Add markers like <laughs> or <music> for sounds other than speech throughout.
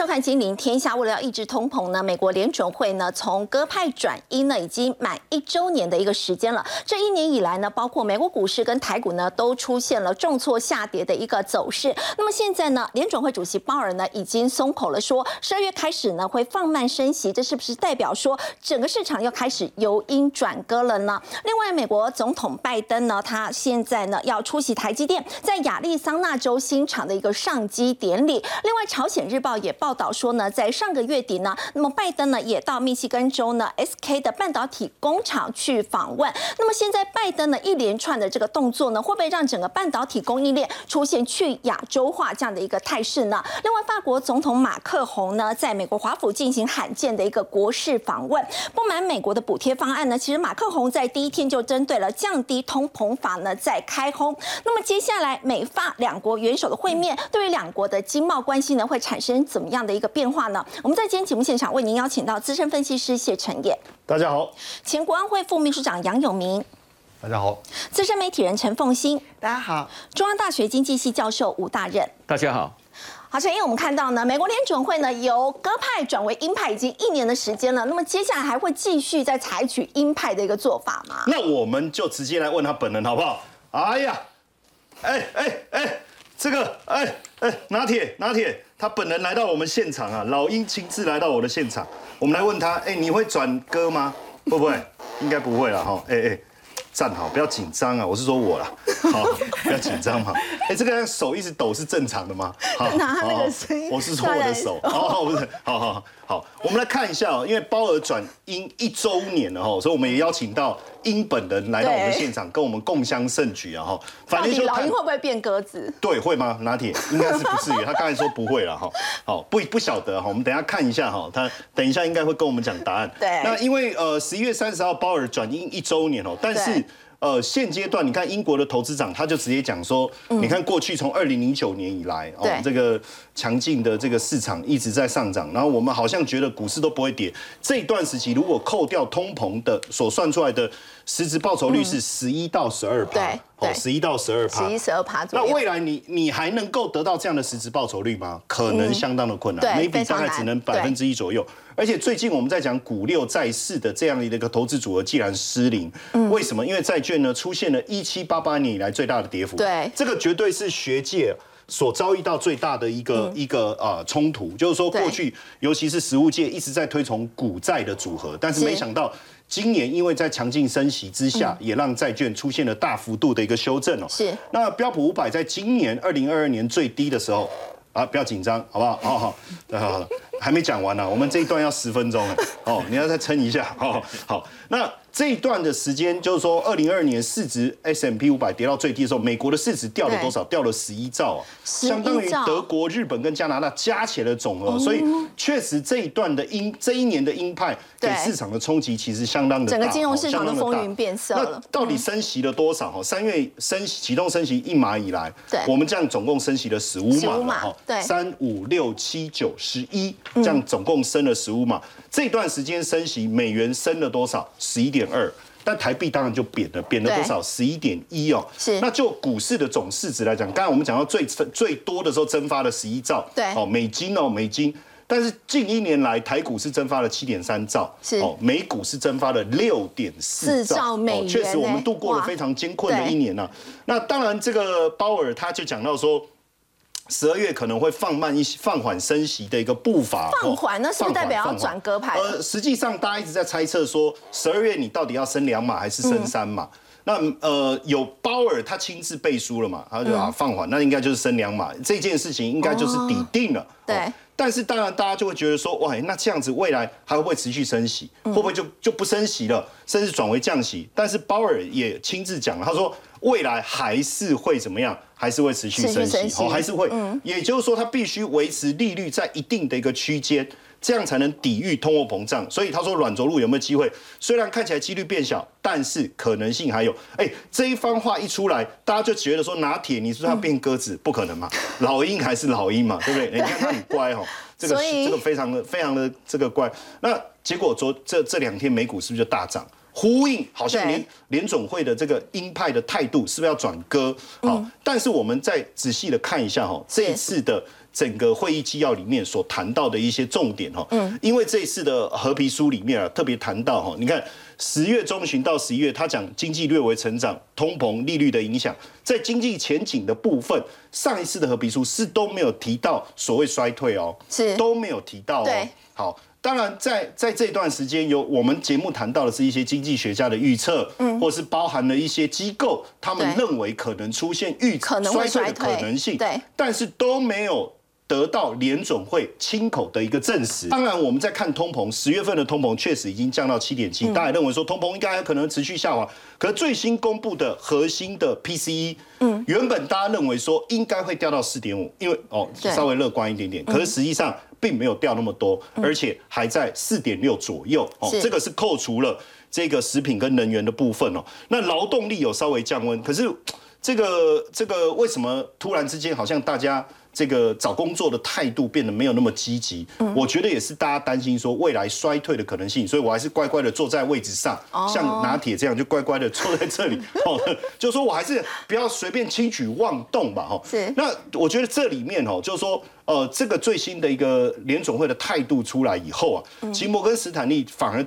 收看《金陵天下》。为了要抑制通膨呢，美国联准会呢从鸽派转鹰呢，已经满一周年的一个时间了。这一年以来呢，包括美国股市跟台股呢，都出现了重挫下跌的一个走势。那么现在呢，联准会主席鲍尔呢已经松口了，说十二月开始呢会放慢升息，这是不是代表说整个市场要开始由鹰转鸽了呢？另外，美国总统拜登呢，他现在呢要出席台积电在亚利桑那州新厂的一个上机典礼。另外，朝鲜日报也报报道说呢，在上个月底呢，那么拜登呢也到密西根州呢 SK 的半导体工厂去访问。那么现在拜登呢一连串的这个动作呢，会不会让整个半导体供应链出现去亚洲化这样的一个态势呢？另外，法国总统马克宏呢在美国华府进行罕见的一个国事访问。不满美国的补贴方案呢，其实马克宏在第一天就针对了降低通膨法呢在开轰。那么接下来美法两国元首的会面，对于两国的经贸关系呢会产生怎么样的一个变化呢？我们在今天节目现场为您邀请到资深分析师谢晨也，大家好，前国安会副秘书长杨永明，大家好，资深媒体人陈凤欣，大家好，中央大学经济系教授吴大任，大家好。好，陈因我们看到呢，美国联准会呢由鸽派转为鹰派已经一年的时间了，那么接下来还会继续再采取鹰派的一个做法吗？那我们就直接来问他本人好不好？哎呀，哎哎哎，这个哎哎拿铁拿铁，他本人来到我们现场啊，老鹰亲自来到我的现场，我们来问他，哎，你会转歌吗？会不会？<laughs> 应该不会了哈。哎哎，站好，不要紧张啊，我是说我啦，好，不要紧张嘛。哎，这个手一直抖是正常的吗？好，拿那个声音我是说我的手，哦，不是，好好好好，我们来看一下哦，因为包尔转鹰一周年了哈，所以我们也邀请到英本人来到我们现场，跟我们共襄盛举啊哈。反正就老鹰会不会变鸽子？对，会吗？拿铁应该是不至于，他刚才说不会了哈。好，不不晓得哈，我们等一下看一下哈，他等一下应该会跟我们讲答案。对那因为呃十一月三十号包尔转鹰一周年哦，但是对。呃，现阶段你看英国的投资长他就直接讲说，你看过去从二零零九年以来哦这个强劲的这个市场一直在上涨，然后我们好像觉得股市都不会跌。这一段时期如果扣掉通膨的所算出来的实质报酬率是十一到十二趴，哦，十一到十二趴，十一十二趴左右。那未来你你还能够得到这样的实质报酬率吗？可能相当的困难、对 m a y b 非 e 常难大概只能百分之一左右。而且最近我们在讲股六债四的这样的一个投资组合，既然失灵，嗯。为什么？因为债券呢出现了一七八八年以来最大的跌幅，对。这个绝对是学界。所遭遇到最大的一个、一个呃冲突，就是说过去尤其是实物界一直在推崇股债的组合，但是是。没想到今年因为在强劲升息之下，也让债券出现了大幅度的一个修正哦。嗯是。那标普五百在今年二零二二年最低的时候，啊，不要紧张，好不好？好好，对好好，还没讲完呢、我们这一段要十分钟了，<laughs> 哦，你要再撑一下，哦，好，那这一段的时间就是说，二零二二年市值 S M P 五百跌到最低的时候，美国的市值掉了多少？掉了十一兆啊，11相当于德国、日本跟加拿大加起来的总额，所以确实这一段的鹰，这一年的鹰派给对市场的冲击其实相当的大，整个金融市场的风云变色了。那到底升息了多少？哈，三月升启动升息一码以来，对。我们这样总共升息了十五码15码了哈，对。三五六七九十一，这样总共升了十五码。这段时间升息，美元升了多少？十一点二。但台币当然就贬了，贬了多少？十一点一哦。是那就股市的总市值来讲，刚才我们讲到最最多的时候蒸发了十一兆，对哦，美金哦，美金。但是近一年来，台股是蒸发了七点三兆，是哦，美股是蒸发了六点四兆美元哦确实我呢们度过了非常艰困的一年呐、那当然，这个鲍尔他就讲到说。十二月可能会放慢一些、放缓升息的一个步伐。放缓那是不是代表要转鸽牌呃，实际上大家一直在猜测说，十二月你到底要升两码还是升三码？嗯那呃，有鲍尔他亲自背书了嘛？他就啊放缓，那应该就是升两码，这件事情应该就是底定了。哦对但是当然，大家就会觉得说，哇，那这样子未来还会不会持续升息？嗯会不会就就不升息了，甚至转为降息？但是鲍尔也亲自讲了，他说未来还是会怎么样？还是会持续升息，还是会。也就是说，他必须维持利率在一定的一个区间。这样才能抵御通货膨胀，所以他说软着陆有没有机会？虽然看起来几率变小，但是可能性还有。哎，这一番话一出来，大家就觉得说拿铁，你说要变鸽子，不可能嘛？<laughs> 老鹰还是老鹰嘛，对不对？你看他很乖哈，<laughs> 这个这个非常的非常的这个乖。那结果昨这这两天美股是不是就大涨？呼应好像对联联总会的这个鹰派的态度是不是要转鸽？好，但是我们再仔细的看一下哈，这一次的整个会议纪要里面所谈到的一些重点哈。嗯，因为这一次的合皮书里面啊，特别谈到哈，你看十月中旬到十一月，他讲经济略微成长、通膨、利率的影响，在经济前景的部分，上一次的合皮书是都没有提到所谓衰退哦，是都没有提到哦。好。当然，在在这段时间，有我们节目谈到的是一些经济学家的预测，嗯，或是包含了一些机构，他们认为可能出现预衰退的可能性，对，但是都没有得到联总会亲口的一个证实。当然，我们在看通膨，十月份的通膨确实已经降到七点七，大家认为说通膨应该可能持续下滑，可最新公布的核心的 PCE，嗯，原本大家认为说应该会掉到四点五，因为哦稍微乐观一点点，可是实际上。并没有掉那么多，而且还在四点六左右哦。这个是扣除了这个食品跟能源的部分哦。那劳动力有稍微降温，可是这个这个为什么突然之间好像大家？这个找工作的态度变得没有那么积极，我觉得也是大家担心说未来衰退的可能性，所以我还是乖乖的坐在位置上，像拿铁这样就乖乖的坐在这里，<laughs> 哦，就说我还是不要随便轻举妄动吧，哈。是。那我觉得这里面哦，就是说，呃，这个最新的一个联总会的态度出来以后啊，其实摩根斯坦利反而。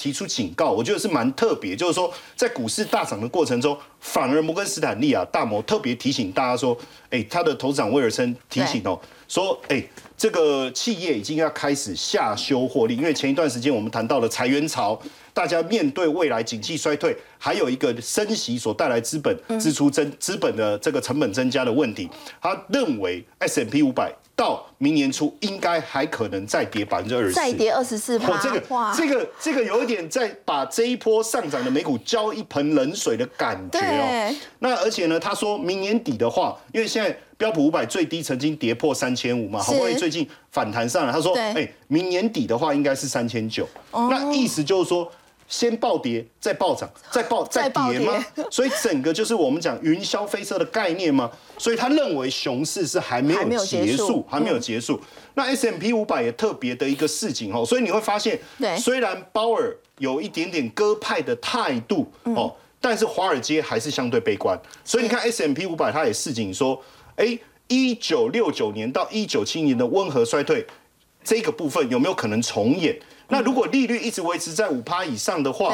提出警告，我觉得是蛮特别，就是说在股市大涨的过程中，反而摩根斯坦利啊大摩特别提醒大家说，哎，他的头长威尔森提醒哦，说，哎，这个企业已经要开始下修获利，因为前一段时间我们谈到了裁员潮，大家面对未来景气衰退，还有一个升息所带来资本支出增资本的这个成本增加的问题，他认为 S M P 五百。到明年初应该还可能再跌百分之二十，再跌二十四%。这个这个这个有一点在把这一波上涨的美股浇一盆冷水的感觉哦。那而且呢，他说明年底的话，因为现在标普五百最低曾经跌破三千五嘛，好不容易最近反弹上来，他说，哎，明年底的话应该是三千九。那意思就是说。先暴跌，再暴涨，再暴再跌吗？所以整个就是我们讲云霄飞车的概念吗？所以他认为熊市是还没有结束，还没有结束。那 S M P 五百也特别的一个事情哦，所以你会发现，虽然鲍尔有一点点鸽派的态度哦，但是华尔街还是相对悲观。所以你看 S M P 五百，它也示警说，哎，一九六九年到一九七年的温和衰退这个部分有没有可能重演？那如果利率一直维持在五趴以上的话，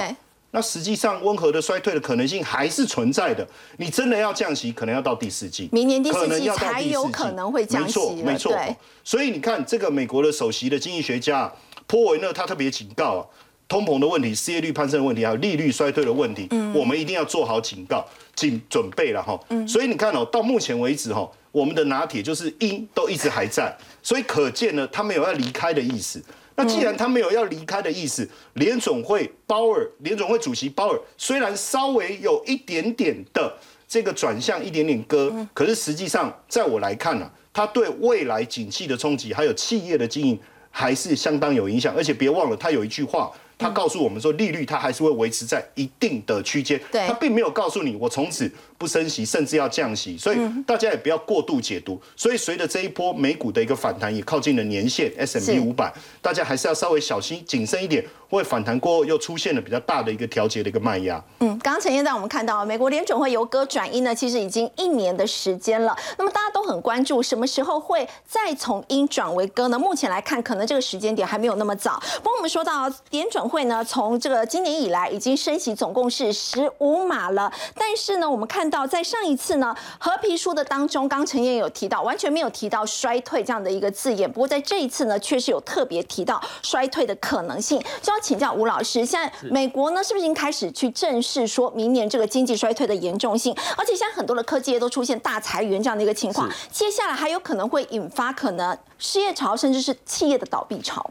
那实际上温和的衰退的可能性还是存在的。你真的要降息，可能要到第四季，明年第四季才有可能会降息。没错，没错。所以你看，这个美国的首席的经济学家波维呢，他特别警告啊，通膨的问题、失业率攀升的问题，还有利率衰退的问题，我们一定要做好警告、警准备了哈。所以你看哦，到目前为止哈，我们的拿铁就是鹰都一直还在，所以可见呢，他没有要离开的意思。那既然他没有要离开的意思，联总会鲍尔，联总会主席鲍尔虽然稍微有一点点的这个转向，一点点割，可是实际上在我来看呢，他对未来景气的冲击，还有企业的经营，还是相当有影响。而且别忘了，他有一句话。他告诉我们说，利率它还是会维持在一定的区间，他并没有告诉你我从此不升息，甚至要降息，所以大家也不要过度解读。所以随着这一波美股的一个反弹，也靠近了年线 S M P 五百，大家还是要稍微小心谨慎一点。会反弹过后又出现了比较大的一个调节的一个卖压。嗯，刚刚陈先在我们看到美国联准会由歌转音呢，其实已经一年的时间了。那么大家都很关注什么时候会再从音转为歌呢？目前来看，可能这个时间点还没有那么早。不过我们说到联准会呢，从这个今年以来已经升息总共是十五码了。但是呢，我们看到在上一次呢合皮书的当中，刚陈燕有提到，完全没有提到衰退这样的一个字眼。不过在这一次呢，确实有特别提到衰退的可能性。就要请教吴老师，现在美国呢是不是已经开始去正视说明年这个经济衰退的严重性？而且现在很多的科技业都出现大裁员这样的一个情况，接下来还有可能会引发可能失业潮，甚至是企业的倒闭潮。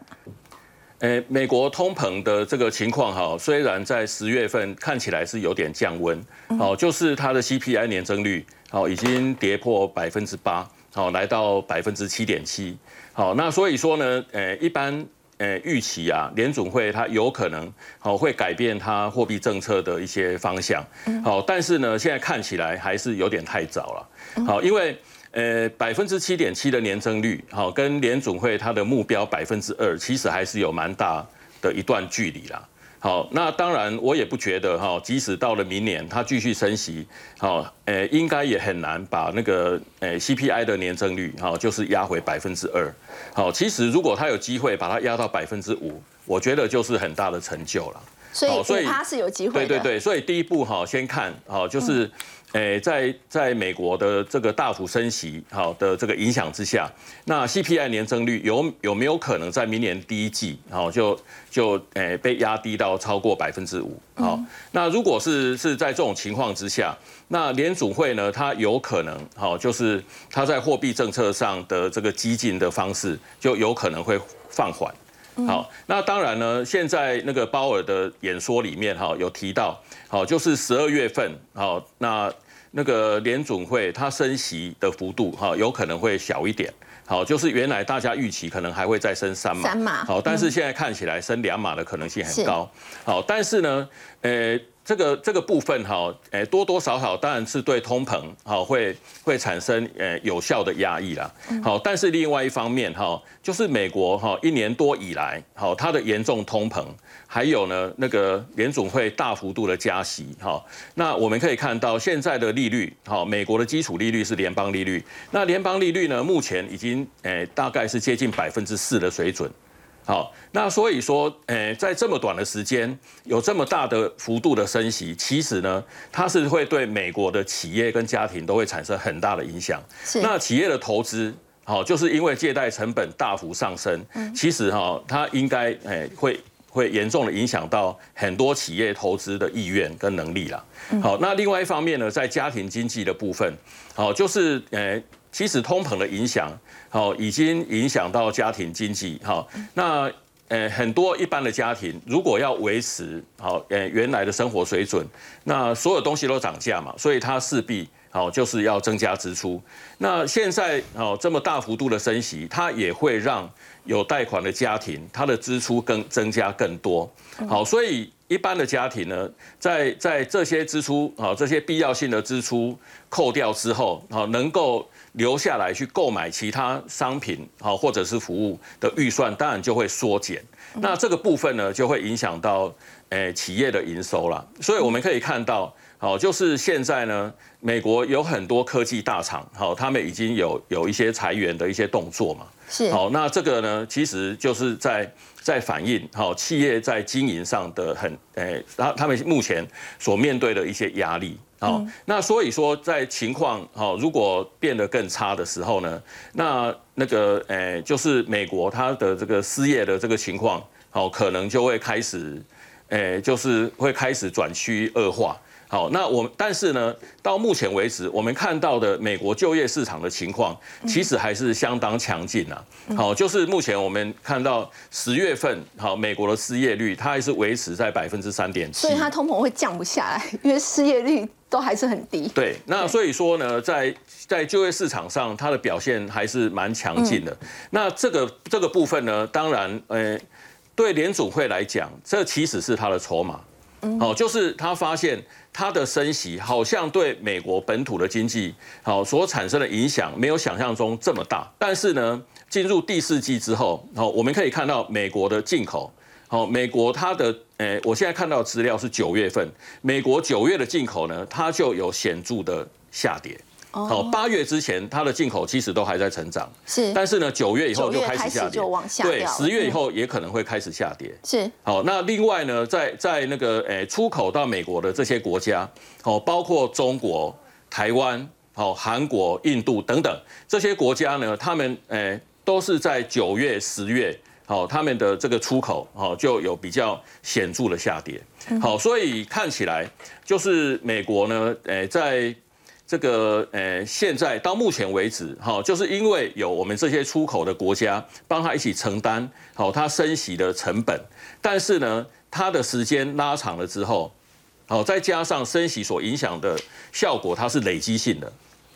诶，美国通膨的这个情况哈，虽然在十月份看起来是有点降温，哦，就是它的 CPI 年增率哦已经跌破百分之八，好来到百分之七点七，好，那所以说呢，诶，一般。诶，预期啊，联总会它有可能好会改变它货币政策的一些方向，好，但是呢，现在看起来还是有点太早了，好，因为呃百分之七点七的年增率，好，跟联准会它的目标百分之二，其实还是有蛮大的一段距离啦。好，那当然我也不觉得哈，即使到了明年它继续升息，好，诶，应该也很难把那个诶 CPI 的年增率哈，就是压回百分之二。好，其实如果它有机会把它压到百分之五，我觉得就是很大的成就了。所以，所以它是有机会的。对对对，所以第一步哈，先看哈就是。诶，在在美国的这个大幅升息好的这个影响之下，那 CPI 年增率有有没有可能在明年第一季好就就诶被压低到超过百分之五？好，那如果是是在这种情况之下，那联储会呢，它有可能好就是它在货币政策上的这个激进的方式就有可能会放缓。好，那当然呢，现在那个鲍尔的演说里面哈有提到，好就是十二月份好那。那个联准会它升息的幅度哈，有可能会小一点，好，就是原来大家预期可能还会再升三码，三码，好，但是现在看起来升两码的可能性很高，好，但是呢，呃。这个这个部分哈，诶多多少少当然是对通膨哈会会产生诶有效的压抑啦。好，但是另外一方面哈，就是美国哈一年多以来，好它的严重通膨，还有呢那个联总会大幅度的加息哈，那我们可以看到现在的利率，好美国的基础利率是联邦利率，那联邦利率呢目前已经诶大概是接近百分之四的水准。好，那所以说，诶，在这么短的时间有这么大的幅度的升息，其实呢，它是会对美国的企业跟家庭都会产生很大的影响。是，那企业的投资，好，就是因为借贷成本大幅上升，其实哈，它应该诶会会严重的影响到很多企业投资的意愿跟能力啦。好，那另外一方面呢，在家庭经济的部分，好，就是诶。其实通膨的影响，好，已经影响到家庭经济，好，那呃很多一般的家庭，如果要维持好呃原来的生活水准，那所有东西都涨价嘛，所以它势必好就是要增加支出。那现在哦这么大幅度的升息，它也会让有贷款的家庭，它的支出更增加更多。好，所以一般的家庭呢，在在这些支出啊这些必要性的支出扣掉之后，好能够。留下来去购买其他商品，好或者是服务的预算，当然就会缩减。那这个部分呢，就会影响到诶企业的营收了。所以我们可以看到，好就是现在呢，美国有很多科技大厂，好他们已经有有一些裁员的一些动作嘛。是。好，那这个呢，其实就是在在反映好企业在经营上的很诶，他他们目前所面对的一些压力。好，那所以说，在情况好如果变得更差的时候呢，那那个诶，就是美国它的这个失业的这个情况，好可能就会开始，诶，就是会开始转趋恶化。好，那我们但是呢，到目前为止，我们看到的美国就业市场的情况，其实还是相当强劲啊。好，就是目前我们看到十月份，好，美国的失业率它还是维持在百分之三点七，所以它通膨会降不下来，因为失业率都还是很低。对，那所以说呢，在在就业市场上，它的表现还是蛮强劲的。那这个这个部分呢，当然，呃，对联储会来讲，这其实是它的筹码。好，就是他发现他的升息好像对美国本土的经济好所产生的影响没有想象中这么大。但是呢，进入第四季之后，好，我们可以看到美国的进口，好，美国它的，诶，我现在看到资料是九月份，美国九月的进口呢，它就有显著的下跌。好，八月之前它的进口其实都还在成长，是，但是呢，九月以后就开始下跌，对，十月以后也可能会开始下跌，是。好，那另外呢，在在那个诶出口到美国的这些国家，哦，包括中国、台湾、哦韩国、印度等等这些国家呢，他们诶都是在九月、十月，好，他们的这个出口好就有比较显著的下跌，好，所以看起来就是美国呢，诶在。这个呃，现在到目前为止，哈，就是因为有我们这些出口的国家帮他一起承担好他升息的成本，但是呢，它的时间拉长了之后，好，再加上升息所影响的效果，它是累积性的，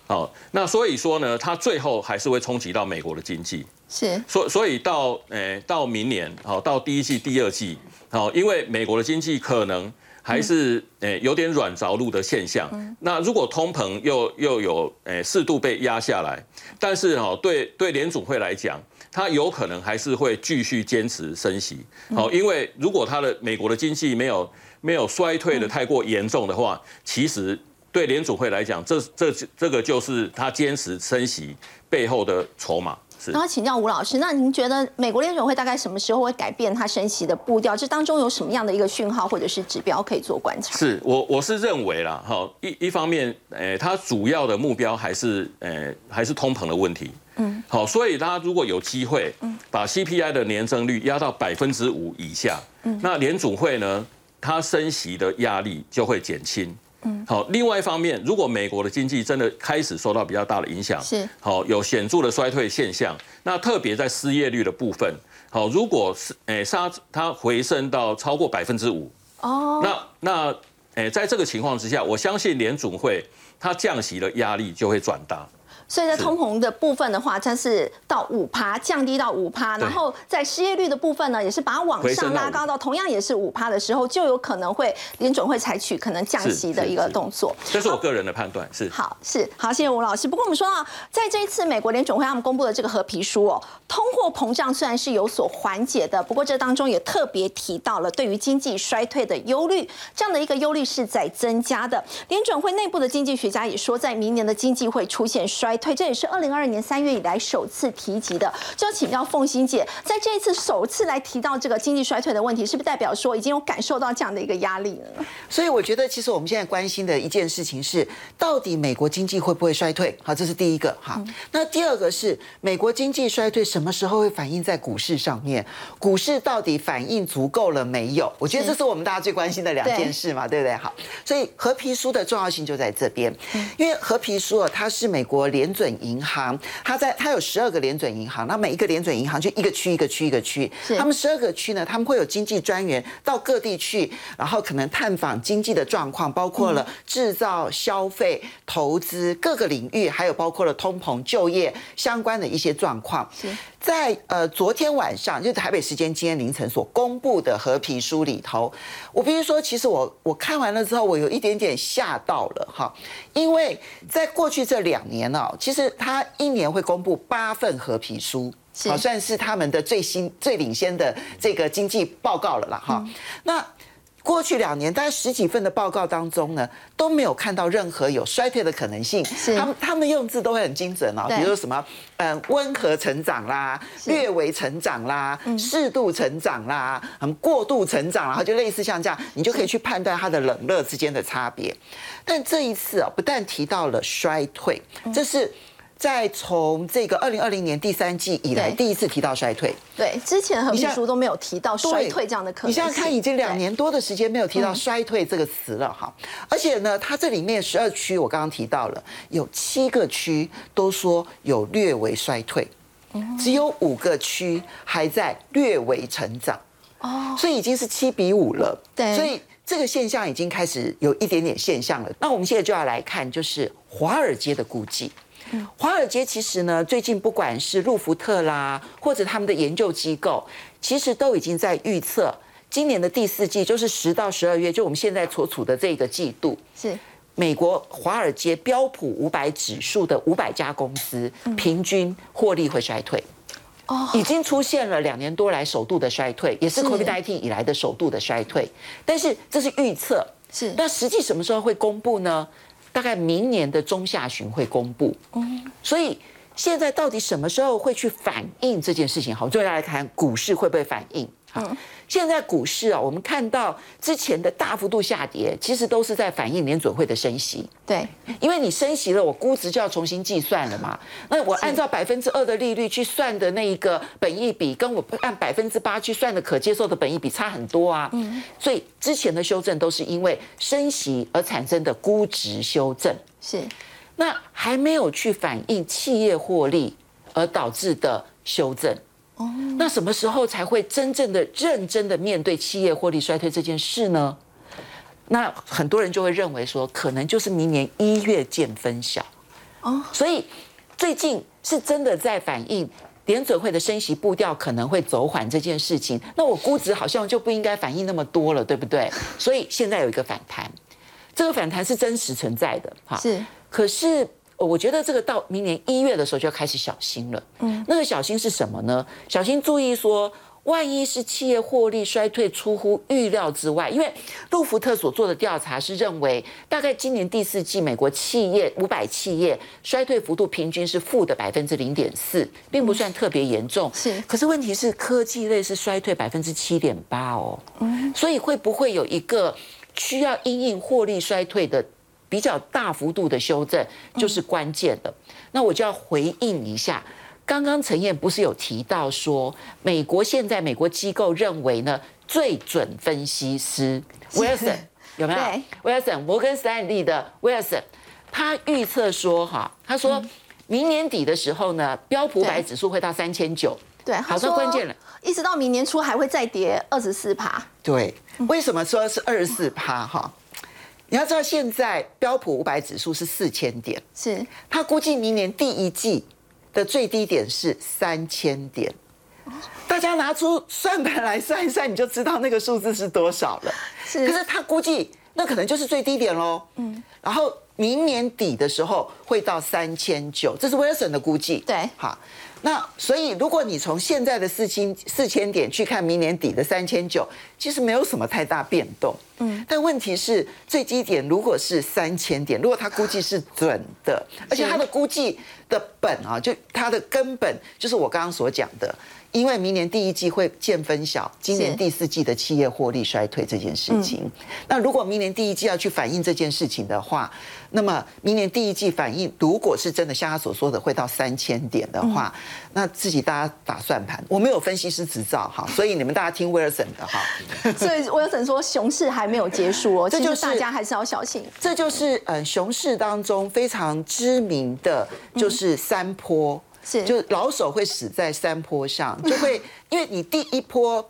好，那所以说呢，它最后还是会冲击到美国的经济。是，所所以到诶到明年，好到第一季、第二季，好，因为美国的经济可能还是诶有点软着陆的现象。那如果通膨又又有诶适度被压下来，但是哈对对联总会来讲，它有可能还是会继续坚持升息。好，因为如果它的美国的经济没有没有衰退的太过严重的话，其实对联总会来讲，这这这个就是它坚持升息背后的筹码。然后请教吴老师，那您觉得美国联准会大概什么时候会改变它升息的步调？这当中有什么样的一个讯号或者是指标可以做观察？是我我是认为啦，哈一一方面，诶，它主要的目标还是诶还是通膨的问题，嗯，好，所以它如果有机会，嗯，把 CPI 的年增率压到百分之五以下，嗯，那联储会呢，它升息的压力就会减轻。嗯，好。另外一方面，如果美国的经济真的开始受到比较大的影响，是好有显著的衰退现象，那特别在失业率的部分，好，如果是诶它它回升到超过百分之五，哦，那那诶在这个情况之下，我相信联总会它降息的压力就会转大。所以在通膨的部分的话，它是到五趴，降低到五趴，然后在失业率的部分呢，也是把它往上拉高到同样也是五趴的时候，就有可能会联准会采取可能降息的一个动作。这是我个人的判断，是好是好，谢谢吴老师。不过我们说到，在这一次美国联准会他们公布的这个合皮书哦，通货膨胀虽然是有所缓解的，不过这当中也特别提到了对于经济衰退的忧虑，这样的一个忧虑是在增加的。联准会内部的经济学家也说，在明年的经济会出现衰。退，这也是二零二二年三月以来首次提及的，就要请教凤欣姐，在这一次首次来提到这个经济衰退的问题，是不是代表说已经有感受到这样的一个压力了？所以我觉得，其实我们现在关心的一件事情是，到底美国经济会不会衰退？好，这是第一个。好，那第二个是美国经济衰退什么时候会反映在股市上面？股市到底反应足够了没有？我觉得这是我们大家最关心的两件事嘛，对不对？好，所以合皮书的重要性就在这边，因为合皮书啊，它是美国联联准银行，它在它有十二个联准银行，那每一个联准银行就一个区一个区一个区，他们十二个区呢，他们会有经济专员到各地去，然后可能探访经济的状况，包括了制造、消费、投资各个领域，还有包括了通膨、就业相关的一些状况。在呃昨天晚上，就台北时间今天凌晨所公布的和皮书里头，我必须说，其实我我看完了之后，我有一点点吓到了哈，因为在过去这两年呢，其实他一年会公布八份和皮书，好算是他们的最新最领先的这个经济报告了啦哈，那。过去两年，大概十几份的报告当中呢，都没有看到任何有衰退的可能性。他们他们的用字都会很精准哦，比如说什么，嗯，温和成长啦，略微成长啦，适度成长啦，嗯，过度成长，然后就类似像这样，你就可以去判断它的冷热之间的差别。但这一次啊，不但提到了衰退，这是。在从这个二零二零年第三季以来，第一次提到衰退。对，之前很多书都没有提到衰退这样的可能。你现在看，已经两年多的时间没有提到衰退这个词了哈。而且呢，它这里面十二区，我刚刚提到了，有七个区都说有略微衰退，只有五个区还在略微成长。哦，所以已经是七比五了。对，所以这个现象已经开始有一点点现象了。那我们现在就要来看，就是华尔街的估计。华尔街其实呢，最近不管是路福特啦，或者他们的研究机构，其实都已经在预测今年的第四季，就是十到十二月，就我们现在所处的这个季度，是。美国华尔街标普五百指数的五百家公司平均获利会衰退，哦，已经出现了两年多来首度的衰退，也是。COVID-19 以来的首度的衰退。但是这是预测，是。那实际什么时候会公布呢？大概明年的中下旬会公布，嗯，所以现在到底什么时候会去反映这件事情？好，最后来看股市会不会反应？好。现在股市啊，我们看到之前的大幅度下跌，其实都是在反映联准会的升息。对，因为你升息了，我估值就要重新计算了嘛。那我按照百分之二的利率去算的那一个本益比，跟我按百分之八去算的可接受的本益比差很多啊。嗯。所以之前的修正都是因为升息而产生的估值修正。是。那还没有去反映企业获利而导致的修正。那什么时候才会真正的认真的面对企业获利衰退这件事呢？那很多人就会认为说，可能就是明年一月见分晓。哦，所以最近是真的在反映联准会的升息步调可能会走缓这件事情。那我估值好像就不应该反映那么多了，对不对？所以现在有一个反弹，这个反弹是真实存在的，哈。是，可是我觉得这个到明年一月的时候就要开始小心了。嗯，那个小心是什么呢？小心注意说。万一是企业获利衰退出乎预料之外，因为路福特所做的调查是认为，大概今年第四季美国企业五百企业衰退幅度平均是负的百分之零点四，并不算特别严重。是，可是问题是科技类是衰退百分之七点八哦，嗯，所以会不会有一个需要因应获利衰退的比较大幅度的修正，就是关键的。那我就要回应一下。刚刚陈燕不是有提到说，美国现在美国机构认为呢，最准分析师 Wilson 有没有？Wilson 摩根斯坦利的 Wilson，他预测说哈，他说明年底的时候呢，标普百指数会到三千九。对，好说关键了，一直到明年初还会再跌二十四趴。对，为什么说是二十四趴哈？你要知道现在标普五百指数是四千点，是他估计明年第一季。的最低点是三千点，大家拿出算盘来算一算，你就知道那个数字是多少了。是，可是他估计那可能就是最低点喽。嗯，然后明年底的时候会到三千九，这是 Wilson 的估计。对，好。那所以，如果你从现在的四千四千点去看明年底的三千九，其实没有什么太大变动。嗯，但问题是最低点如果是三千点，如果他估计是准的，而且他的估计的本啊，就他的根本就是我刚刚所讲的。因为明年第一季会见分晓，今年第四季的企业获利衰退这件事情。那如果明年第一季要去反映这件事情的话，那么明年第一季反映，如果是真的像他所说的会到三千点的话，那自己大家打算盘。我没有分析师执照哈，所以你们大家听威尔森的哈。所以威尔森说熊市还没有结束哦，这就是大家还是要小心。这就是呃熊市当中非常知名的就是山坡。是就老手会死在山坡上，就会 <laughs> 因为你第一波，呃，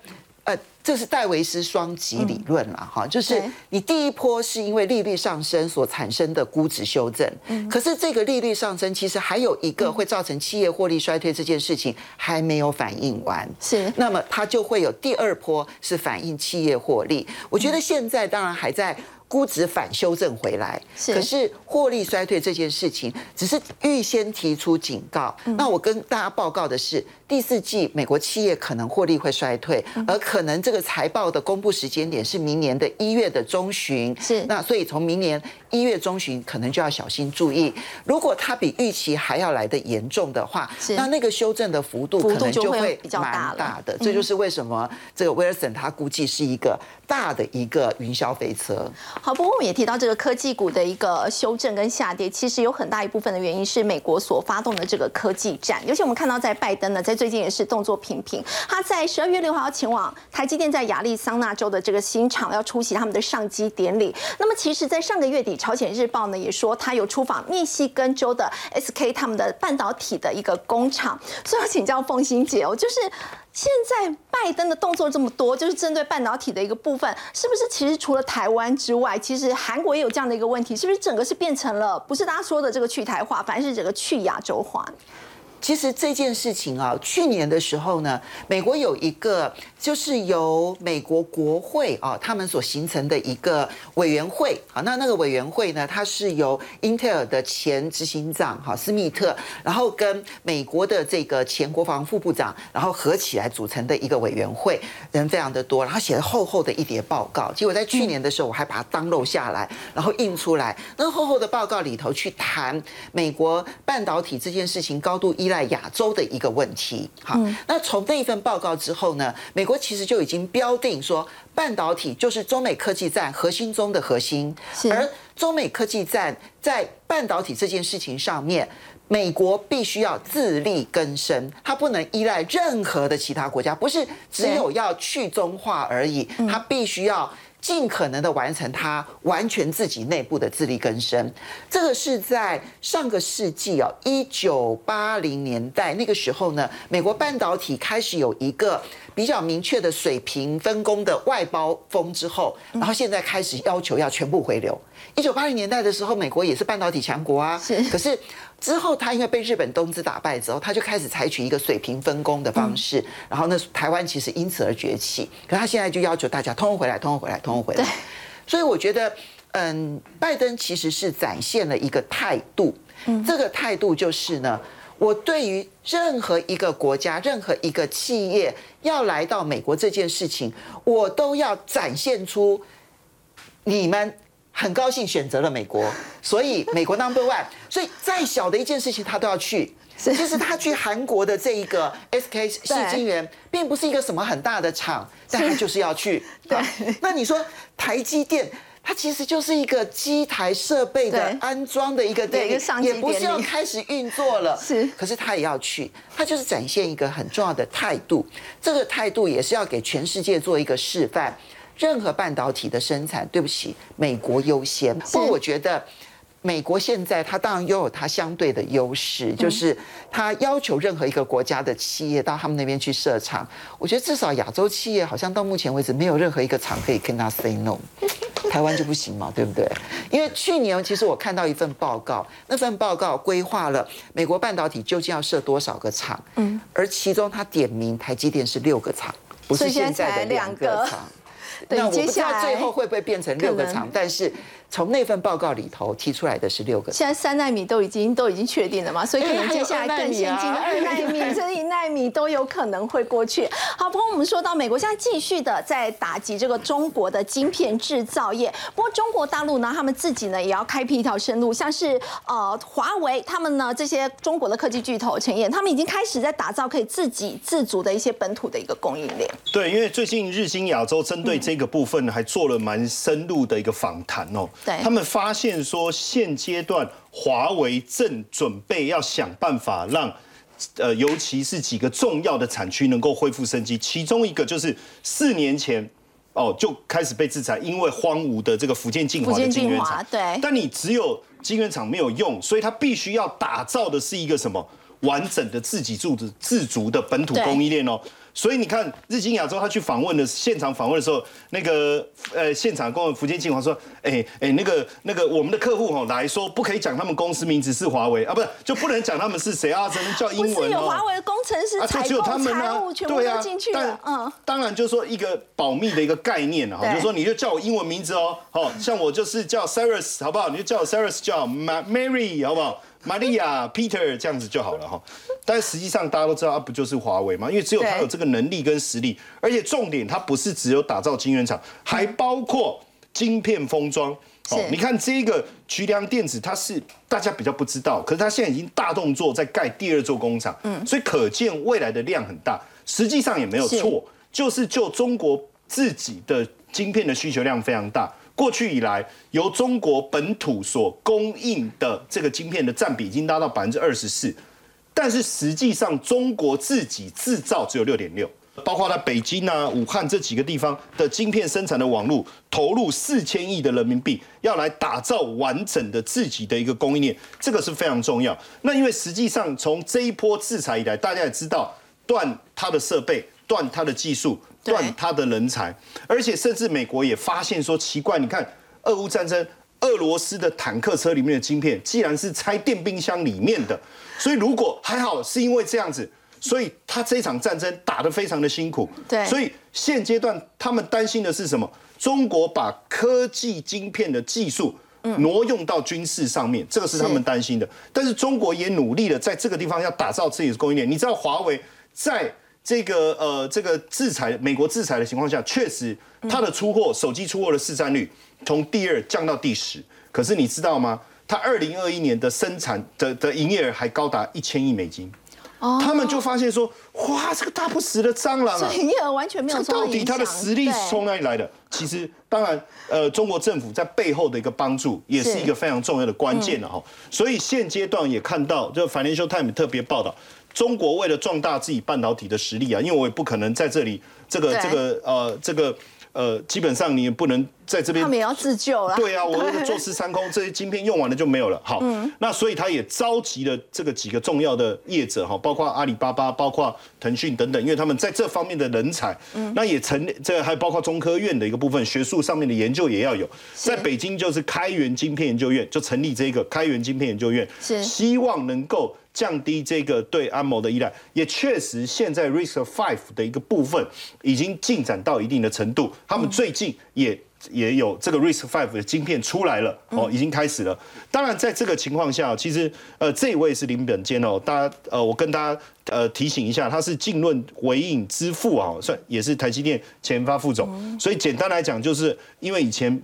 这是戴维斯双极理论了哈，就是你第一波是因为利率上升所产生的估值修正，可是这个利率上升其实还有一个会造成企业获利衰退这件事情还没有反应完，是，那么它就会有第二波是反映企业获利，我觉得现在当然还在。估值反修正回来，可是获利衰退这件事情，只是预先提出警告。那我跟大家报告的是。第四季美国企业可能获利会衰退，而可能这个财报的公布时间点是明年的一月的中旬。是，那所以从明年一月中旬可能就要小心注意。如果它比预期还要来的严重的话，那那个修正的幅度可能就会蛮大的。这就是为什么这个威尔森他估计是一个大的一个云霄飞车。好，不过我们也提到这个科技股的一个修正跟下跌，其实有很大一部分的原因是美国所发动的这个科技战，尤其我们看到在拜登呢，在最近也是动作频频。他在十二月六号要前往台积电在亚利桑那州的这个新厂，要出席他们的上机典礼。那么，其实，在上个月底，朝鲜日报呢也说他有出访密西根州的 SK 他们的半导体的一个工厂。所以要请教凤欣姐哦，就是现在拜登的动作这么多，就是针对半导体的一个部分，是不是其实除了台湾之外，其实韩国也有这样的一个问题？是不是整个是变成了不是大家说的这个去台化，反而是整个去亚洲化？其实这件事情啊，去年的时候呢，美国有一个就是由美国国会啊他们所形成的一个委员会啊，那那个委员会呢，它是由英特尔的前执行长哈斯密特，然后跟美国的这个前国防副部长，然后合起来组成的一个委员会，人非常的多，然后写了厚厚的一叠报告。结果在去年的时候，我还把它当漏下来，然后印出来。那厚厚的报告里头去谈美国半导体这件事情高度依。在亚洲的一个问题，好，那从那一份报告之后呢，美国其实就已经标定说，半导体就是中美科技战核心中的核心，而中美科技战在半导体这件事情上面，美国必须要自力更生，它不能依赖任何的其他国家，不是只有要去中化而已，它必须要。尽可能的完成它完全自己内部的自力更生。这个是在上个世纪哦，一九八零年代那个时候呢，美国半导体开始有一个比较明确的水平分工的外包风之后，然后现在开始要求要全部回流。一九八零年代的时候，美国也是半导体强国啊，是可是之后他因为被日本东芝打败之后，他就开始采取一个水平分工的方式，然后呢，台湾其实因此而崛起。可他现在就要求大家通通回来，通通回来，通通回来。所以我觉得，嗯，拜登其实是展现了一个态度，这个态度就是呢，我对于任何一个国家、任何一个企业要来到美国这件事情，我都要展现出你们很高兴选择了美国，<laughs> 所以美国 number one，所以再小的一件事情他都要去。其实他去韩国的这一个 SK 细晶圆，并不是一个什么很大的厂，但他就是要去。对，那你说台积电？它其实就是一个机台设备的安装的一个典礼，也不是要开始运作了。是，可是他也要去，他就是展现一个很重要的态度。这个态度也是要给全世界做一个示范。任何半导体的生产，对不起，美国优先。不过我觉得。美国现在，它当然拥有它相对的优势，就是它要求任何一个国家的企业到他们那边去设厂。我觉得至少亚洲企业好像到目前为止没有任何一个厂可以跟他 say no，<laughs> 台湾就不行嘛，对不对？因为去年其实我看到一份报告，那份报告规划了美国半导体究竟要设多少个厂，嗯，而其中它点名台积电是六个厂，不是现在的两个厂。那我不知道最后会不会变成六个厂，但是。从那份报告里头提出来的是六个，现在三纳米都已经都已经确定了嘛，所以可能接下来更先进的二纳米、<laughs> 这一纳米都有可能会过去。好，不过我们说到美国现在继续的在打击这个中国的晶片制造业，不过中国大陆呢，他们自己呢也要开辟一条生路，像是呃华为他们呢这些中国的科技巨头陈燕，他们已经开始在打造可以自给自足的一些本土的一个供应链。对，因为最近日经亚洲针对这个部分还做了蛮深入的一个访谈哦。他们发现说，现阶段华为正准备要想办法让，呃，尤其是几个重要的产区能够恢复生机。其中一个就是四年前哦就开始被制裁，因为荒芜的这个福建晋华的晶圆厂。对。但你只有晶圆厂没有用，所以它必须要打造的是一个什么完整的自己住的自足的本土供应链哦。所以你看，日经亚洲他去访问的现场访问的时候，那个呃现场跟福建金华说，哎哎那个那个我们的客户哈来说不可以讲他们公司名字是华为啊，不是就不能讲他们是谁啊，只能叫英文哦。是有华为的工程师、采购、财务全部都进去了。嗯，当然就是说一个保密的一个概念啊，就是说你就叫我英文名字哦，好像我就是叫 Cyrus 好不好？你就叫我 Cyrus 叫 Mary 好不好？玛利亚、Peter 这样子就好了哈，但实际上大家都知道，它不就是华为吗？因为只有它有这个能力跟实力，而且重点它不是只有打造晶圆厂，还包括晶片封装。哦，你看这个渠梁电子，它是大家比较不知道，可是它现在已经大动作在盖第二座工厂，嗯，所以可见未来的量很大。实际上也没有错，就是就中国自己的晶片的需求量非常大。过去以来，由中国本土所供应的这个晶片的占比已经达到百分之二十四，但是实际上中国自己制造只有六点六，包括在北京啊、武汉这几个地方的晶片生产的网络，投入四千亿的人民币，要来打造完整的自己的一个供应链，这个是非常重要。那因为实际上从这一波制裁以来，大家也知道，断它的设备，断它的技术。断他的人才，而且甚至美国也发现说奇怪，你看俄乌战争，俄罗斯的坦克车里面的晶片，既然是拆电冰箱里面的，所以如果还好是因为这样子，所以他这场战争打得非常的辛苦。对，所以现阶段他们担心的是什么？中国把科技晶片的技术挪用到军事上面，这个是他们担心的。但是中国也努力的在这个地方要打造自己的供应链。你知道华为在。这个呃，这个制裁美国制裁的情况下，确实它的出货手机出货的市占率从第二降到第十。可是你知道吗？它二零二一年的生产的的营业额还高达一千亿美金。哦，他们就发现说，哇，这个大不死的蟑螂啊！营业额完全没有到底它的实力是从哪里来的？其实，当然，呃，中国政府在背后的一个帮助，也是一个非常重要的关键了哈。所以现阶段也看到，就 Financial Times 特别报道。中国为了壮大自己半导体的实力啊，因为我也不可能在这里这个这个呃这个呃，基本上你也不能在这边他们也要自救了。<laughs> 对啊，我那个坐吃山空，这些晶片用完了就没有了。好，那所以他也召集了这个几个重要的业者哈，包括阿里巴巴、包括腾讯等等，因为他们在这方面的人才，那也成这个还包括中科院的一个部分，学术上面的研究也要有。在北京就是开源晶片研究院，就成立这个开源晶片研究院，是希望能够降低这个对安谋的依赖。也确实，现在 Risk Five 的一个部分已经进展到一定的程度，他们最近也。也有这个 Risk Five 的晶片出来了哦，已经开始了。当然，在这个情况下，其实呃，这一位是林本坚哦，大家呃，我跟大家呃提醒一下，他是浸润微影之父啊，算也是台积电前研发副总，所以简单来讲，就是因为以前。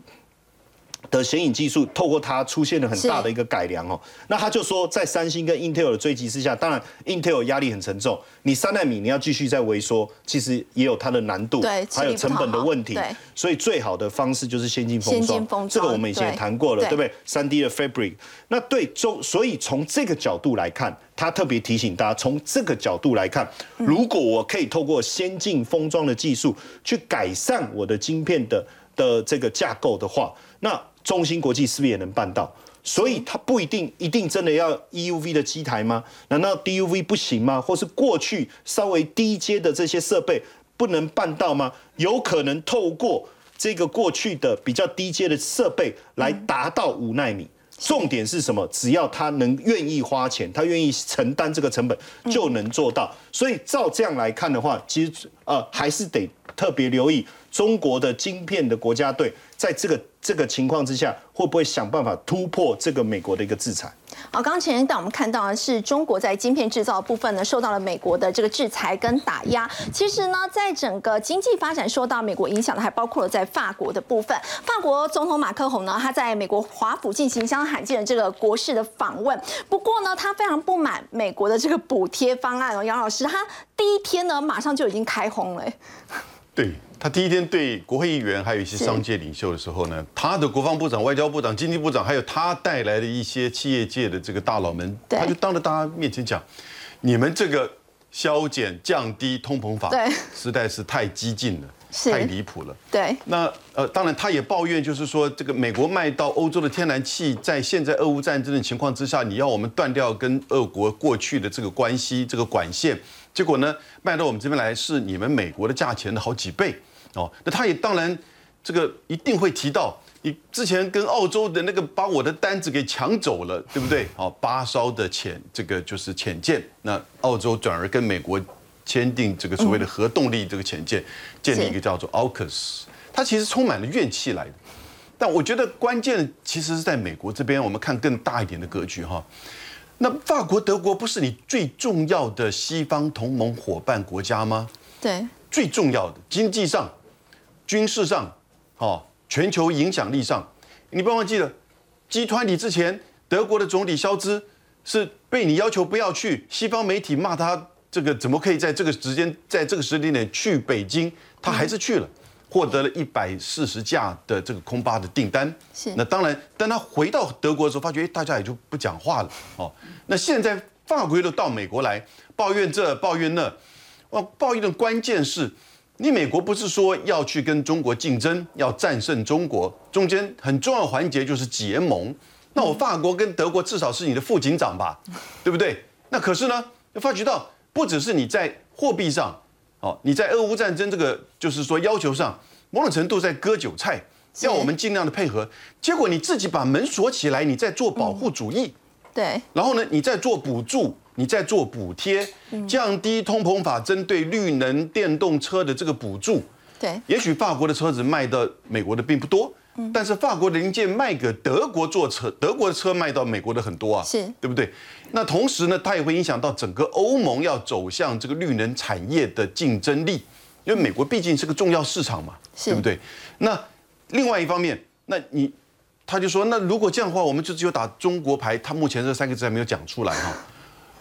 的显影技术透过它出现了很大的一个改良哦，那他就说在三星跟 Intel 的追击之下，当然 Intel 压力很沉重，你三纳米你要继续再萎缩，其实也有它的难度，对，还有成本的问题，所以最好的方式就是先进封装，这个我们以前也谈过了，对不对？三 D 的 Fabric，那对中，所以从这个角度来看，他特别提醒大家，从这个角度来看，如果我可以透过先进封装的技术去改善我的晶片的的这个架构的话，那中芯国际是不是也能办到？所以它不一定一定真的要 EUV 的机台吗？难道 DUV 不行吗？或是过去稍微低阶的这些设备不能办到吗？有可能透过这个过去的比较低阶的设备来达到五纳米。重点是什么？只要他能愿意花钱，他愿意承担这个成本，就能做到。所以照这样来看的话，其实呃还是得特别留意中国的晶片的国家队在这个。这个情况之下，会不会想办法突破这个美国的一个制裁？好，刚刚前一段我们看到的是中国在晶片制造部分呢，受到了美国的这个制裁跟打压。其实呢，在整个经济发展受到美国影响的，还包括了在法国的部分。法国总统马克宏呢，他在美国华府进行相当罕见的这个国事的访问。不过呢，他非常不满美国的这个补贴方案哦。杨老师，他第一天呢，马上就已经开轰了。对。他第一天对国会议员还有一些商界领袖的时候呢，他的国防部长、外交部长、经济部长，还有他带来的一些企业界的这个大佬们，他就当着大家面前讲：“你们这个削减、降低通膨法，实在是太激进了，太离谱了。”对。那呃，当然他也抱怨，就是说这个美国卖到欧洲的天然气，在现在俄乌战争的情况之下，你要我们断掉跟俄国过去的这个关系、这个管线，结果呢，卖到我们这边来是你们美国的价钱的好几倍。哦，那他也当然，这个一定会提到你之前跟澳洲的那个把我的单子给抢走了，对不对？好，八烧的潜这个就是潜舰，那澳洲转而跟美国签订这个所谓的核动力这个潜舰，建立一个叫做 AUKUS，它其实充满了怨气来的。但我觉得关键其实是在美国这边，我们看更大一点的格局哈。那法国、德国不是你最重要的西方同盟伙伴国家吗？对，最重要的经济上。军事上，哦，全球影响力上，你不要忘记了，集团里之前德国的总理肖兹是被你要求不要去，西方媒体骂他这个怎么可以在这个时间，在这个时间点去北京，他还是去了，获得了一百四十架的这个空巴的订单。是，那当然，当他回到德国的时候，发觉大家也就不讲话了。哦，那现在法国又到美国来抱怨这抱怨那，哦，抱怨的关键是。你美国不是说要去跟中国竞争，要战胜中国，中间很重要环节就是结盟。那我法国跟德国至少是你的副警长吧，对不对？那可是呢，发觉到不只是你在货币上，哦，你在俄乌战争这个就是说要求上，某种程度在割韭菜，要我们尽量的配合。结果你自己把门锁起来，你在做保护主义。对。然后呢，你在做补助。你在做补贴，降低通膨法针对绿能电动车的这个补助。对，也许法国的车子卖到美国的并不多，但是法国的零件卖给德国做车，德国的车卖到美国的很多啊，是对不对？那同时呢，它也会影响到整个欧盟要走向这个绿能产业的竞争力，因为美国毕竟是个重要市场嘛，对不对？那另外一方面，那你他就说，那如果这样的话，我们就只有打中国牌。他目前这三个字还没有讲出来哈。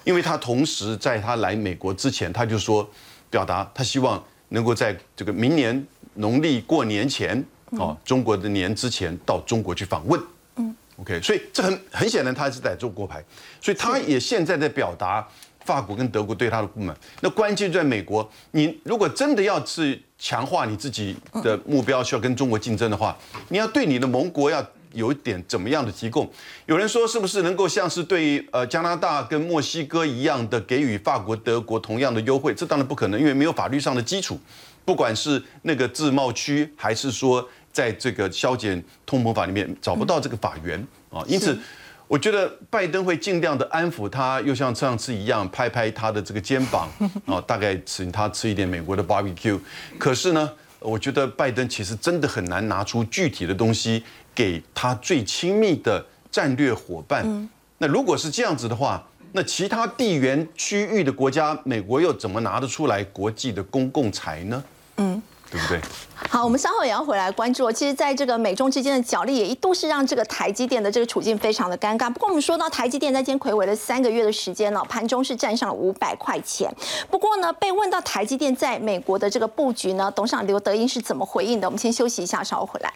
因为他同时在他来美国之前，他就说，表达他希望能够在这个明年农历过年前，哦，中国的年之前到中国去访问。嗯，OK，所以这很很显然他是在中国牌，所以他也现在在表达法国跟德国对他的不满。那关键在美国，你如果真的要是强化你自己的目标，需要跟中国竞争的话，你要对你的盟国要有一点怎么样的提供？有人说是不是能够像是对呃加拿大跟墨西哥一样的给予法国、德国同样的优惠？这当然不可能，因为没有法律上的基础。不管是那个自贸区，还是说在这个削减通膨法里面找不到这个法源啊，因此我觉得拜登会尽量的安抚他，又像上次一样拍拍他的这个肩膀 <laughs> 啊，大概请他吃一点美国的 barbecue。可是呢，我觉得拜登其实真的很难拿出具体的东西给他最亲密的战略伙伴。那如果是这样子的话，那其他地缘区域的国家，美国又怎么拿得出来国际的公共财呢？嗯，对不对？好，我们稍后也要回来关注。其实，在这个美中之间的角力，也一度是让这个台积电的这个处境非常的尴尬。不过，我们说到台积电在今天魁伟了三个月的时间呢，盘中是站上了五百块钱。不过呢，被问到台积电在美国的这个布局呢，董事长刘德英是怎么回应的？我们先休息一下，稍后回来。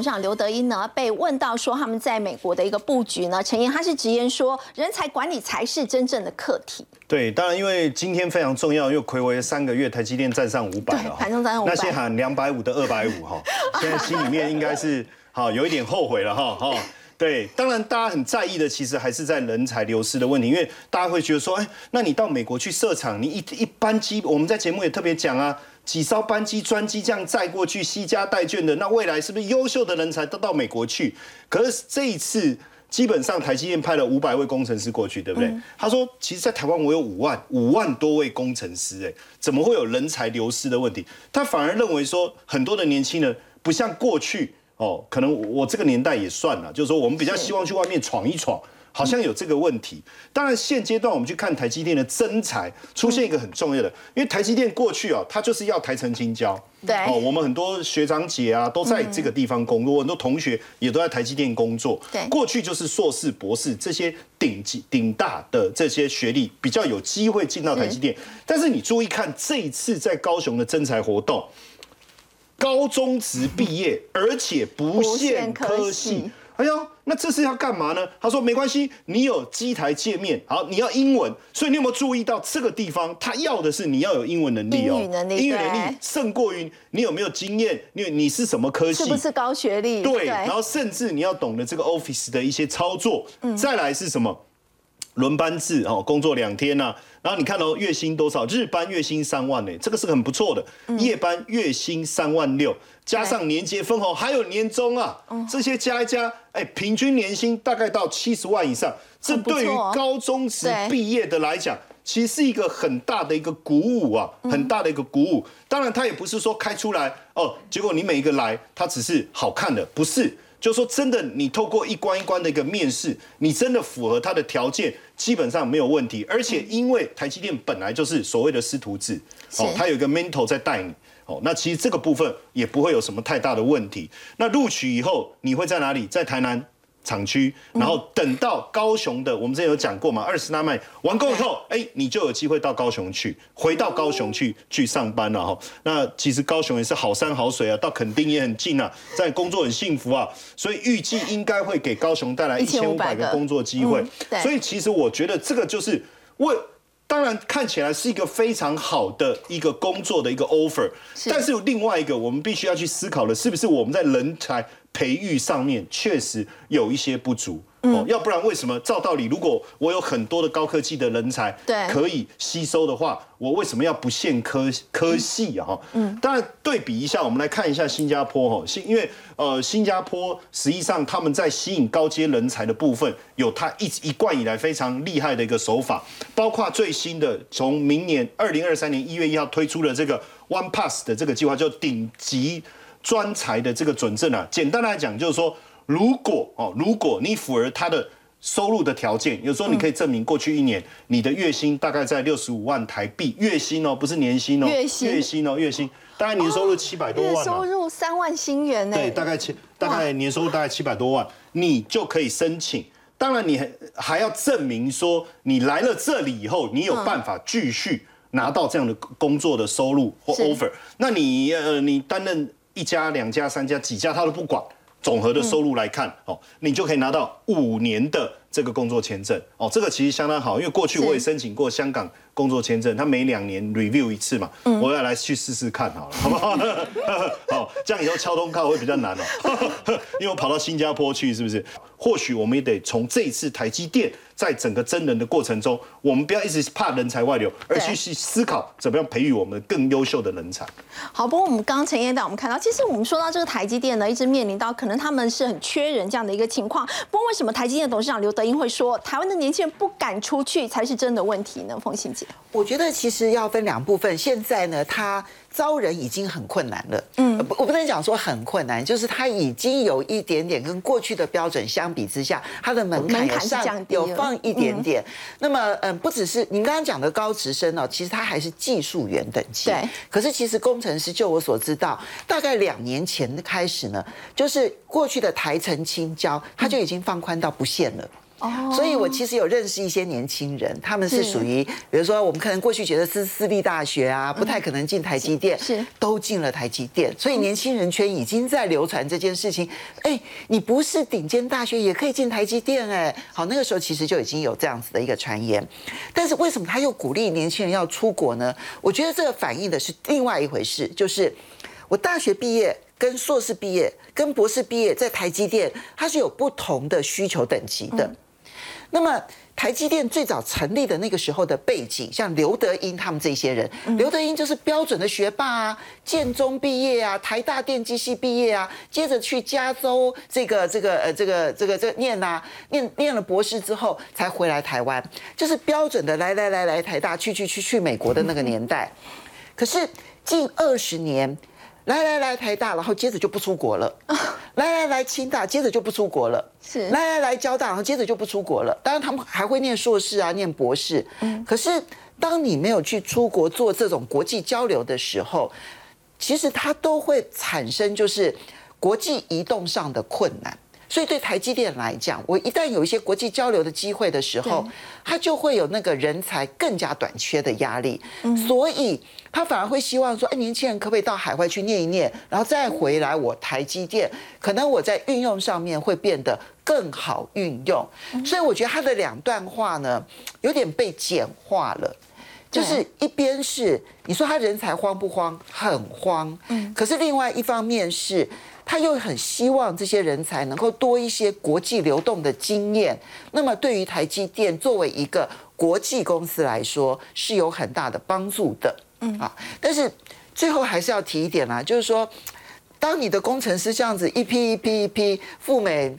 董事长刘德英呢，被问到说他们在美国的一个布局呢，陈言他是直言说，人才管理才是真正的课题。对，当然因为今天非常重要，又暌违三个月，台积电站上五百了，盘中站上五百，那些喊两百五的二百五哈，<laughs> 现在心里面应该是好有一点后悔了哈哈。对，当然大家很在意的，其实还是在人才流失的问题，因为大家会觉得说，哎，那你到美国去设厂，你一一般基，我们在节目也特别讲啊。几艘班机、专机这样载过去，西家带眷的，那未来是不是优秀的人才都到美国去？可是这一次，基本上台积电派了五百位工程师过去，对不对？他说，其实，在台湾我有五万五万多位工程师，哎，怎么会有人才流失的问题？他反而认为说，很多的年轻人不像过去哦，可能我这个年代也算了，就是说我们比较希望去外面闯一闯。好像有这个问题。当然，现阶段我们去看台积电的增材，出现一个很重要的，因为台积电过去啊，它就是要台城青椒。对。哦，我们很多学长姐啊，都在这个地方工作，很多同学也都在台积电工作。对。过去就是硕士、博士这些顶级、顶大的这些学历，比较有机会进到台积电。但是你注意看，这一次在高雄的增材活动，高中职毕业，而且不限科系。哎呦，那这是要干嘛呢？他说没关系，你有机台界面，好，你要英文，所以你有没有注意到这个地方？他要的是你要有英文能力哦，英语能力，英语能力胜过于你有没有经验，因为你是什么科系？是不是高学历？对，然后甚至你要懂得这个 Office 的一些操作。再来是什么？轮班制哦，工作两天呐。然后你看哦，月薪多少？日班月薪三万呢，这个是很不错的。夜班月薪三万六，加上年结分红，还有年终啊，这些加一加，哎，平均年薪大概到七十万以上。这对于高中职毕业的来讲，其实是一个很大的一个鼓舞啊，很大的一个鼓舞。当然，他也不是说开出来哦，结果你每一个来，他只是好看的，不是。就说真的，你透过一关一关的一个面试，你真的符合他的条件，基本上没有问题。而且因为台积电本来就是所谓的师徒制，哦，他有一个 mentor 在带你，哦，那其实这个部分也不会有什么太大的问题。那录取以后，你会在哪里？在台南。厂区，然后等到高雄的，我们之前有讲过嘛，二十纳迈完工以后，哎，你就有机会到高雄去，回到高雄去去上班了哈。那其实高雄也是好山好水啊，到垦丁也很近啊，在工作很幸福啊，所以预计应该会给高雄带来一千五百个工作机会。所以其实我觉得这个就是为，当然看起来是一个非常好的一个工作的一个 offer，但是有另外一个我们必须要去思考的，是不是我们在人才。培育上面确实有一些不足，哦，要不然为什么？照道理，如果我有很多的高科技的人才，对，可以吸收的话，我为什么要不限科科系啊？哈，嗯，当然对比一下，我们来看一下新加坡哈，新因为呃，新加坡实际上他们在吸引高阶人才的部分，有他一一贯以来非常厉害的一个手法，包括最新的从明年二零二三年一月一号推出的这个 One Pass 的这个计划，叫顶级。专才的这个准证啊，简单来讲就是说，如果哦，如果你符合他的收入的条件，有时候你可以证明过去一年你的月薪大概在六十五万台币，月薪哦，不是年薪哦，月薪。月薪哦，月薪，大概年收入七百多万，收入三万新元呢，对，大概七，大概年收入大概七百多万，你就可以申请。当然，你还还要证明说你来了这里以后，你有办法继续。拿到这样的工作的收入或 offer，那你呃你担任一家、两家、三家、几家他都不管，总和的收入来看，哦，你就可以拿到五年的这个工作签证，哦，这个其实相当好，因为过去我也申请过香港工作签证，他每两年 review 一次嘛，我要来去试试看好了，好不好？<laughs> 好，这样以后敲通告会比较难哦，<laughs> 因为我跑到新加坡去，是不是？或许我们也得从这一次台积电在整个真人的过程中，我们不要一直怕人才外流，而去去思考怎么样培育我们更优秀的人才。好，不过我们刚刚陈燕带我们看到，其实我们说到这个台积电呢，一直面临到可能他们是很缺人这样的一个情况。不过为什么台积电董事长刘德英会说，台湾的年轻人不敢出去才是真的问题呢？凤欣姐，我觉得其实要分两部分。现在呢，他招人已经很困难了。嗯，我不能讲说很困难，就是他已经有一点点跟过去的标准相比之下，他的门槛上有放一点点。那么，嗯，不只是您刚刚讲的高职生哦，其实他还是技术员等级。对。可是其实工程师，就我所知道，大概两年前的开始呢，就是过去的台城青椒，他就已经放宽到不限了。所以，我其实有认识一些年轻人，他们是属于，比如说，我们可能过去觉得是私立大学啊，不太可能进台积电，是都进了台积电。所以，年轻人圈已经在流传这件事情。哎，你不是顶尖大学也可以进台积电？哎，好，那个时候其实就已经有这样子的一个传言。但是，为什么他又鼓励年轻人要出国呢？我觉得这个反映的是另外一回事，就是我大学毕业、跟硕士毕业、跟博士毕业，在台积电，它是有不同的需求等级的。那么台积电最早成立的那个时候的背景，像刘德英他们这些人，刘德英就是标准的学霸啊，建中毕业啊，台大电机系毕业啊，接着去加州这个这个呃这个这个这念啊，念念了博士之后才回来台湾，就是标准的来来来来台大去去去去美国的那个年代。可是近二十年。来来来，台大，然后接着就不出国了。<laughs> 来来来，清大，接着就不出国了。是。来来来，交大，然后接着就不出国了。当然，他们还会念硕士啊，念博士。嗯。可是，当你没有去出国做这种国际交流的时候，其实它都会产生就是国际移动上的困难。所以对台积电来讲，我一旦有一些国际交流的机会的时候，它就会有那个人才更加短缺的压力。所以他反而会希望说，哎，年轻人可不可以到海外去念一念，然后再回来我台积电，可能我在运用上面会变得更好运用。所以我觉得他的两段话呢，有点被简化了。就是一边是你说他人才慌不慌？很慌。嗯。可是另外一方面是。他又很希望这些人才能够多一些国际流动的经验，那么对于台积电作为一个国际公司来说是有很大的帮助的。嗯啊，但是最后还是要提一点啦，就是说，当你的工程师这样子一批一批一批赴美。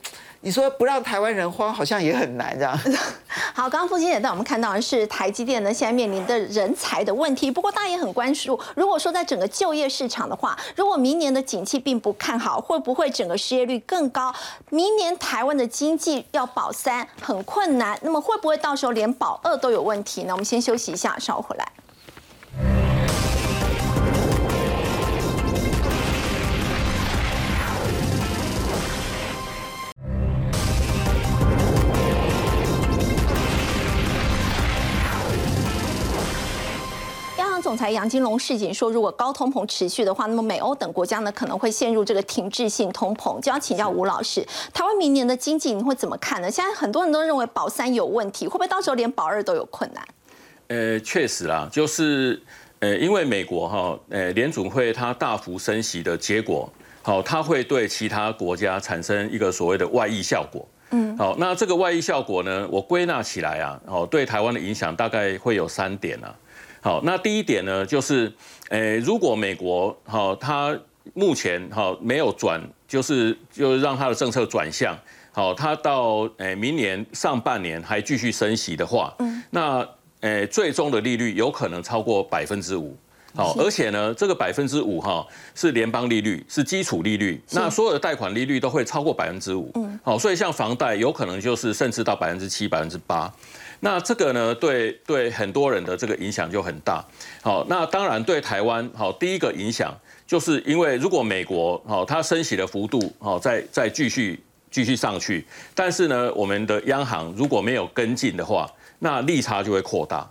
你说不让台湾人慌，好像也很难，这样。<laughs> 好，刚刚父亲也带我们看到的是台积电呢，现在面临的人才的问题。不过大家也很关注，如果说在整个就业市场的话，如果明年的景气并不看好，会不会整个失业率更高？明年台湾的经济要保三很困难，那么会不会到时候连保二都有问题呢？我们先休息一下，稍后回来。总裁杨金龙示警说，如果高通膨持续的话，那么美欧等国家呢可能会陷入这个停滞性通膨。就要请教吴老师，台湾明年的经济你会怎么看呢？现在很多人都认为保三有问题，会不会到时候连保二都有困难？呃，确实啦，就是呃，因为美国哈，呃，联总会它大幅升息的结果，好，它会对其他国家产生一个所谓的外溢效果。嗯，好，那这个外溢效果呢，我归纳起来啊，哦，对台湾的影响大概会有三点啊。好，那第一点呢，就是，诶，如果美国好，它目前好没有转，就是就是让它的政策转向，好，它到诶明年上半年还继续升息的话，嗯，那诶最终的利率有可能超过百分之五，好，而且呢，这个百分之五哈是联邦利率，是基础利率，那所有的贷款利率都会超过百分之五，嗯，好，所以像房贷有可能就是甚至到百分之七、百分之八。那这个呢，对对很多人的这个影响就很大。好，那当然对台湾，好，第一个影响就是因为如果美国好它升息的幅度好再再继续继续上去，但是呢，我们的央行如果没有跟进的话，那利差就会扩大。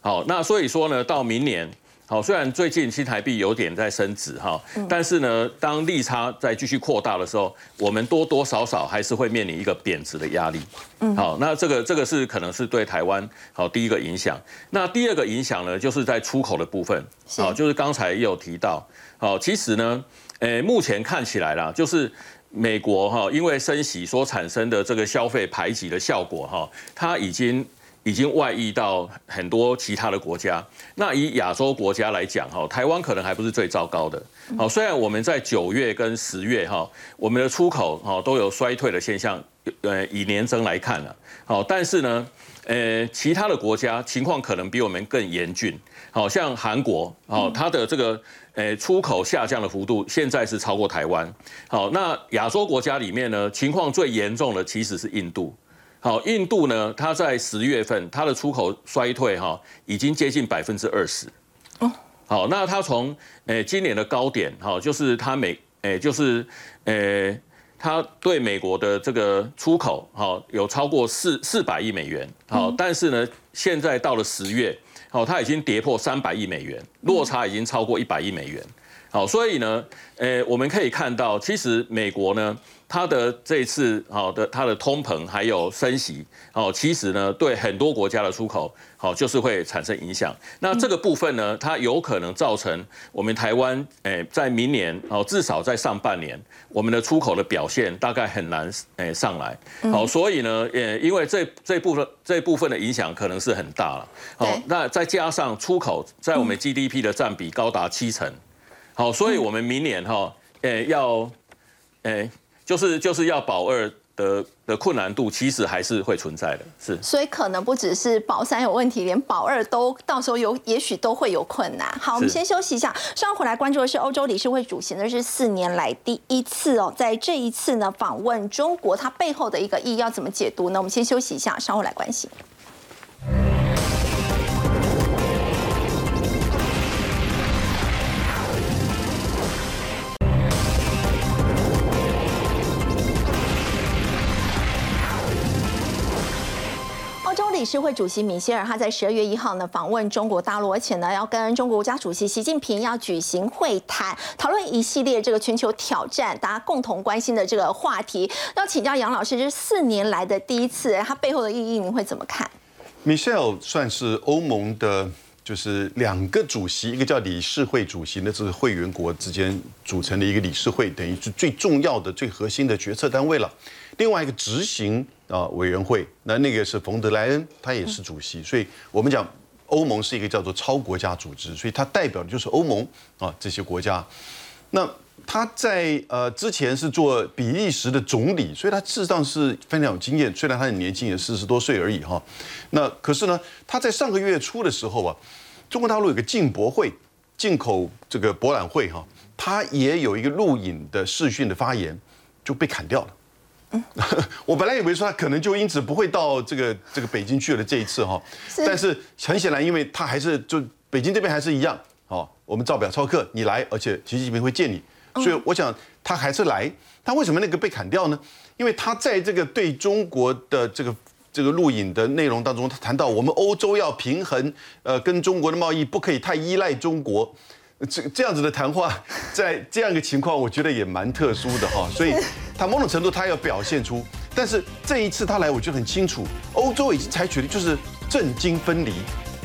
好，那所以说呢，到明年。好，虽然最近新台币有点在升值哈，但是呢，当利差在继续扩大的时候，我们多多少少还是会面临一个贬值的压力。嗯，好，那这个这个是可能是对台湾好第一个影响。那第二个影响呢，就是在出口的部分。好，就是刚才也有提到。好，其实呢，诶，目前看起来啦，就是美国哈，因为升息所产生的这个消费排挤的效果哈，它已经。已经外溢到很多其他的国家。那以亚洲国家来讲，哈，台湾可能还不是最糟糕的。好，虽然我们在九月跟十月，哈，我们的出口哈都有衰退的现象，呃，以年增来看了，好，但是呢，呃，其他的国家情况可能比我们更严峻。好像韩国，哦，它的这个呃出口下降的幅度现在是超过台湾。好，那亚洲国家里面呢，情况最严重的其实是印度。好，印度呢，它在十月份它的出口衰退哈，已经接近百分之二十。哦，好，那它从诶今年的高点哈，就是它美诶就是诶它对美国的这个出口哈有超过四四百亿美元。好，但是呢，现在到了十月，好，它已经跌破三百亿美元，落差已经超过一百亿美元。好，所以呢，诶我们可以看到，其实美国呢。它的这次好的它的通膨还有升息哦，其实呢对很多国家的出口好就是会产生影响。那这个部分呢，它有可能造成我们台湾诶在明年哦至少在上半年我们的出口的表现大概很难诶上来。好，所以呢，也因为这这部分这部分的影响可能是很大了。好，那再加上出口在我们 GDP 的占比高达七成。好，所以我们明年哈诶要诶。就是就是要保二的的困难度，其实还是会存在的，是。所以可能不只是保三有问题，连保二都到时候有，也许都会有困难。好，我们先休息一下，稍后回来关注的是欧洲理事会主席，那是四年来第一次哦，在这一次呢访问中国，它背后的一个意义要怎么解读呢？我们先休息一下，稍后来关心。理事会主席米歇尔，他在十二月一号呢访问中国大陆，而且呢要跟中国国家主席习近平要举行会谈，讨论一系列这个全球挑战，大家共同关心的这个话题。要请教杨老师，这是四年来的第一次，它背后的意义您会怎么看？Michelle 算是欧盟的，就是两个主席，一个叫理事会主席，那是会员国之间组成的一个理事会，等于是最重要的、最核心的决策单位了。另外一个执行。啊，委员会那那个是冯德莱恩，他也是主席，所以我们讲欧盟是一个叫做超国家组织，所以它代表的就是欧盟啊这些国家。那他在呃之前是做比利时的总理，所以他事实上是非常有经验，虽然他很年轻，也四十多岁而已哈。那可是呢，他在上个月初的时候啊，中国大陆有个进博会，进口这个博览会哈，他也有一个录影的视讯的发言就被砍掉了。<laughs> 我本来以为说他可能就因此不会到这个这个北京去了这一次哈，但是很显然，因为他还是就北京这边还是一样哦，我们照表操课，你来，而且习近平会见你，所以我想他还是来。他为什么那个被砍掉呢？因为他在这个对中国的这个这个录影的内容当中，他谈到我们欧洲要平衡，呃，跟中国的贸易不可以太依赖中国。这这样子的谈话，<laughs> 在这样一个情况，我觉得也蛮特殊的哈。所以，他某种程度他要表现出，但是这一次他来，我就很清楚，欧洲已经采取的就是政经分离，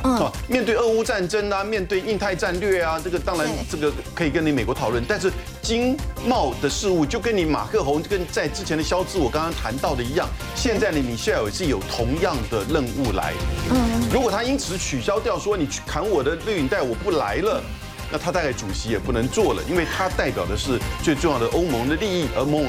嗯，面对俄乌战争啊，面对印太战略啊，这个当然这个可以跟你美国讨论，但是经贸的事物就跟你马克宏跟在之前的肖兹我刚刚谈到的一样，现在的，米歇尔是有同样的任务来，嗯，如果他因此取消掉说你去砍我的绿领带，我不来了。那他大概主席也不能做了，因为他代表的是最重要的欧盟的利益，而盟